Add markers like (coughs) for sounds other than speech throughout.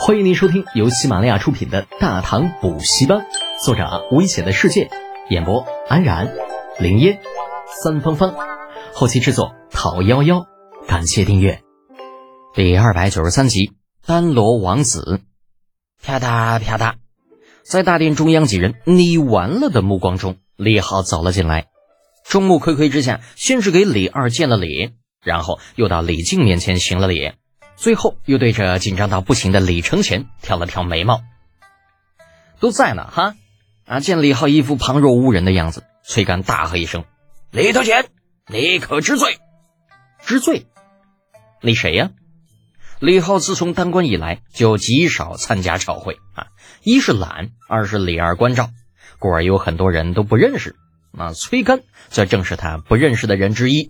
欢迎您收听由喜马拉雅出品的《大唐补习班》，作者危险的世界，演播安然、林烟、三芳芳，后期制作讨幺幺，感谢订阅。第二百九十三集《丹罗王子》，啪嗒啪嗒，在大殿中央几人你完了的目光中，李浩走了进来，众目睽睽之下，先是给李二见了礼，然后又到李靖面前行了礼。最后又对着紧张到不行的李承前挑了挑眉毛，都在呢哈！啊，见李浩一副旁若无人的样子，崔干大喝一声：“李承前，你可知罪？知罪？李谁呀？”李浩自从当官以来就极少参加朝会啊，一是懒，二是李二关照，故而有很多人都不认识。那崔干则正是他不认识的人之一。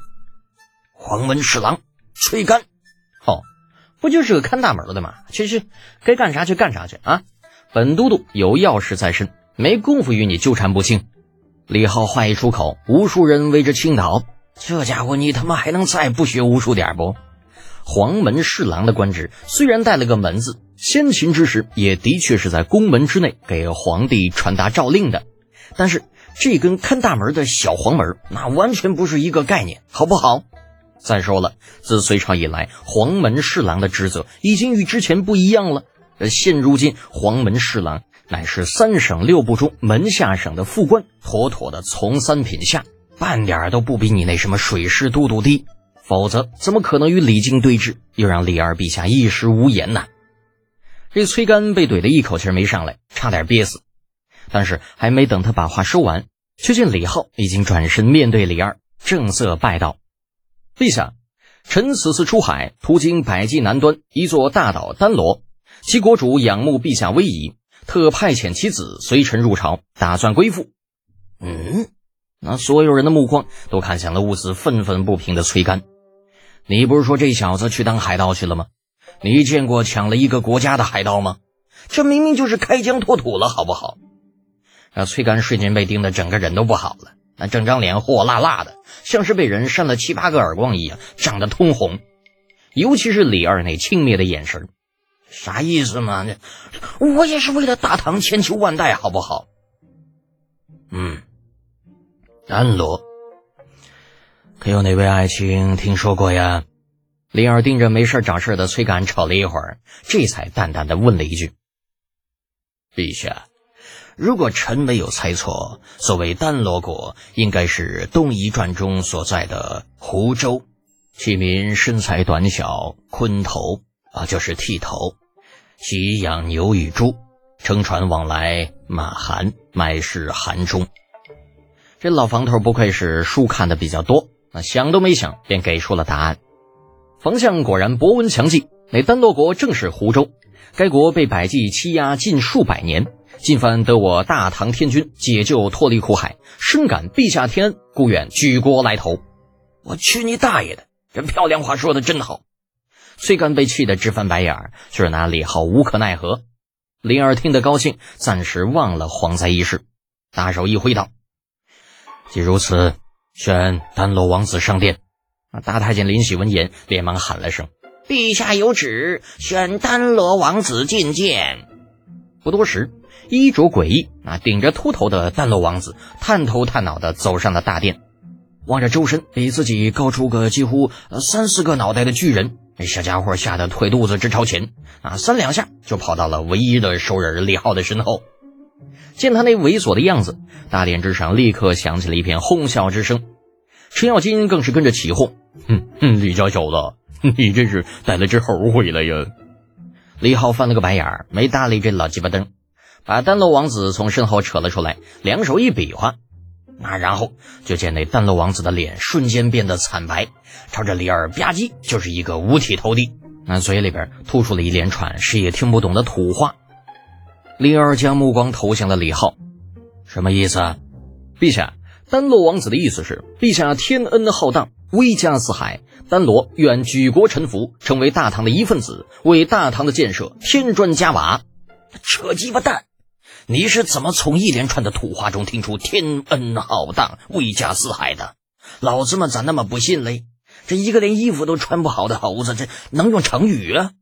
黄门侍郎崔干，不就是个看大门的吗？去去，该干啥去干啥去啊！本都督有要事在身，没工夫与你纠缠不清。李浩话一出口，无数人为之倾倒。这家伙，你他妈还能再不学无术点不？黄门侍郎的官职虽然带了个门字，先秦之时也的确是在宫门之内给皇帝传达诏令的，但是这跟看大门的小黄门那完全不是一个概念，好不好？再说了，自隋朝以来，黄门侍郎的职责已经与之前不一样了。现如今，黄门侍郎乃是三省六部中门下省的副官，妥妥的从三品下，半点都不比你那什么水师都督低。否则，怎么可能与李靖对峙，又让李二陛下一时无言呢？这崔干被怼的一口气没上来，差点憋死。但是还没等他把话说完，却见李浩已经转身面对李二，正色拜道。陛下，臣此次出海，途经百济南端一座大岛丹罗，其国主仰慕陛下威仪，特派遣其子随臣入朝，打算归附。嗯，那所有人的目光都看向了兀自愤愤不平的崔干。你不是说这小子去当海盗去了吗？你见过抢了一个国家的海盗吗？这明明就是开疆拓土了，好不好？那崔干瞬间被盯得整个人都不好了。那整张脸火辣辣的，像是被人扇了七八个耳光一样，涨得通红。尤其是李二那轻蔑的眼神，啥意思嘛？我也是为了大唐千秋万代，好不好？嗯，安罗，可有哪位爱卿听说过呀？李二盯着没事找事的崔干吵了一会儿，这才淡淡的问了一句：“陛下。”如果臣没有猜错，所谓丹罗国，应该是《东夷传》中所在的湖州。其民身材短小，鲲头啊，就是剃头，喜养牛与猪，乘船往来马韩，买食韩中。这老房头不愧是书看的比较多，啊，想都没想便给出了答案。方向果然博闻强记，那丹罗国正是湖州。该国被百济欺压近数百年。今番得我大唐天君解救脱离苦海，深感陛下天恩，故愿举国来投。我去你大爷的！这漂亮话说的真好。崔干被气得直翻白眼儿，却是拿李浩无可奈何。林儿听得高兴，暂时忘了蝗灾一事，大手一挥道：“既如此，宣丹罗王子上殿。”啊！大太监林喜闻言，连忙喊了声：“陛下有旨，宣丹罗王子觐见。”不多时。衣着诡异啊，顶着秃头的丹洛王子探头探脑的走上了大殿，望着周身比自己高出个几乎三四个脑袋的巨人，那小家伙吓得腿肚子直朝前啊，三两下就跑到了唯一的熟人李浩的身后。见他那猥琐的样子，大殿之上立刻响起了一片哄笑之声。程咬金更是跟着起哄：“哼哼，李家小子，你真是带了只猴回来呀！”李浩翻了个白眼，没搭理这老鸡巴灯。把丹罗王子从身后扯了出来，两手一比划，那然后就见那丹罗王子的脸瞬间变得惨白，朝着李二吧唧就是一个五体投地，那嘴里边吐出了一连串谁也听不懂的土话。李二将目光投向了李浩，什么意思？陛下，丹罗王子的意思是，陛下天恩浩荡，威加四海，丹罗愿举国臣服，成为大唐的一份子，为大唐的建设添砖加瓦。扯鸡巴蛋！你是怎么从一连串的土话中听出天恩浩荡、威加四海的？老子们咋那么不信嘞？这一个连衣服都穿不好的猴子，这能用成语啊？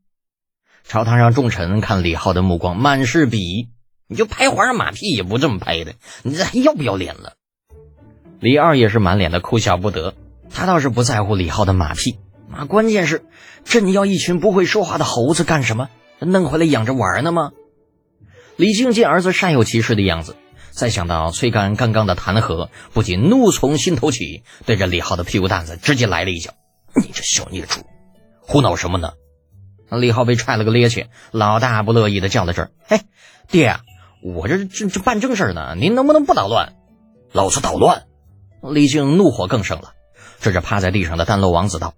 朝堂上众臣看李浩的目光满是鄙夷。你就拍皇上马屁也不这么拍的，你这还要不要脸了？李二也是满脸的哭笑不得，他倒是不在乎李浩的马屁，啊，关键是这你要一群不会说话的猴子干什么？弄回来养着玩呢吗？李靖见儿子煞有其事的样子，再想到崔干刚刚的弹劾，不仅怒从心头起，对着李浩的屁股蛋子直接来了一脚：“你这小孽畜，胡闹什么呢？”李浩被踹了个趔趄，老大不乐意的叫到这儿：“哎，爹！”我这这这办正事呢，您能不能不捣乱？老子捣乱！李靖怒火更盛了，指着趴在地上的丹楼王子道：“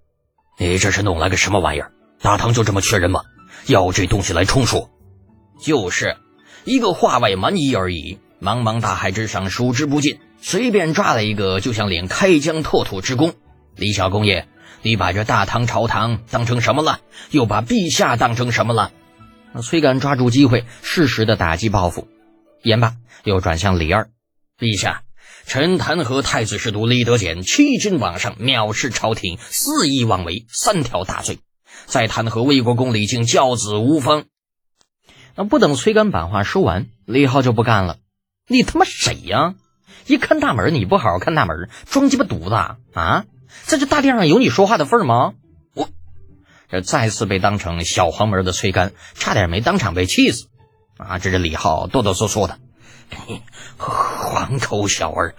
你这是弄来个什么玩意儿？大唐就这么缺人吗？要这东西来充数？就是一个话外蛮夷而已。茫茫大海之上数之不尽，随便抓了一个就想领开疆拓土之功。李小公爷，你把这大唐朝堂当成什么了？又把陛下当成什么了？”崔敢抓住机会，适时的打击报复。言罢，又转向李二：“陛下，臣弹劾太子侍读李德俭欺君罔上，藐视朝廷，肆意妄为，三条大罪。再弹劾魏国公李靖教子无方。”那不等崔干把话说完，李浩就不干了：“你他妈谁呀？一看大门你不好好看大门，装鸡巴犊子啊！在这大殿上有你说话的份吗？”我这再次被当成小黄门的崔干，差点没当场被气死。啊！这是李浩哆哆嗦嗦的，黄口小儿，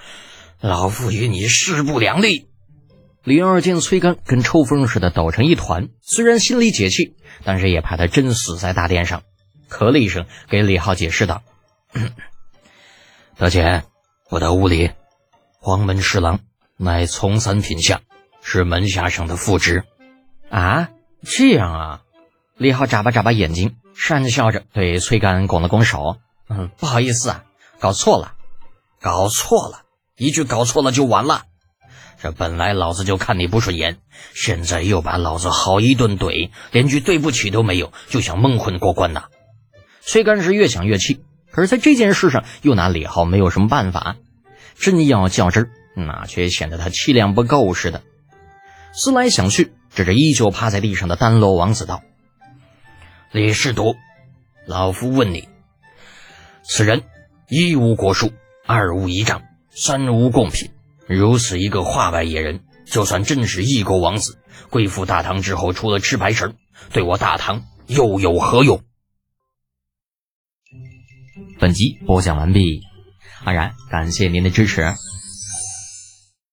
老夫与你势不两立。李二见崔干跟抽风似的抖成一团，虽然心里解气，但是也怕他真死在大殿上，咳了一声，给李浩解释道：“ (coughs) 德简，我的屋里，黄门侍郎乃从三品相，是门下省的副职。”啊，这样啊！李浩眨巴眨巴眼睛。讪笑着对崔干拱了拱手：“嗯，不好意思啊，搞错了，搞错了，一句搞错了就完了。这本来老子就看你不顺眼，现在又把老子好一顿怼，连句对不起都没有，就想蒙混过关呐！”崔干是越想越气，可是在这件事上又拿李浩没有什么办法，真要较真儿，那却显得他气量不够似的。思来想去，指着依旧趴在地上的丹罗王子道。李世独，老夫问你：此人一无国术，二无仪仗，三无贡品，如此一个化外野人，就算真是异国王子，归附大唐之后，除了吃白食，对我大唐又有何用？本集播讲完毕，安然感谢您的支持。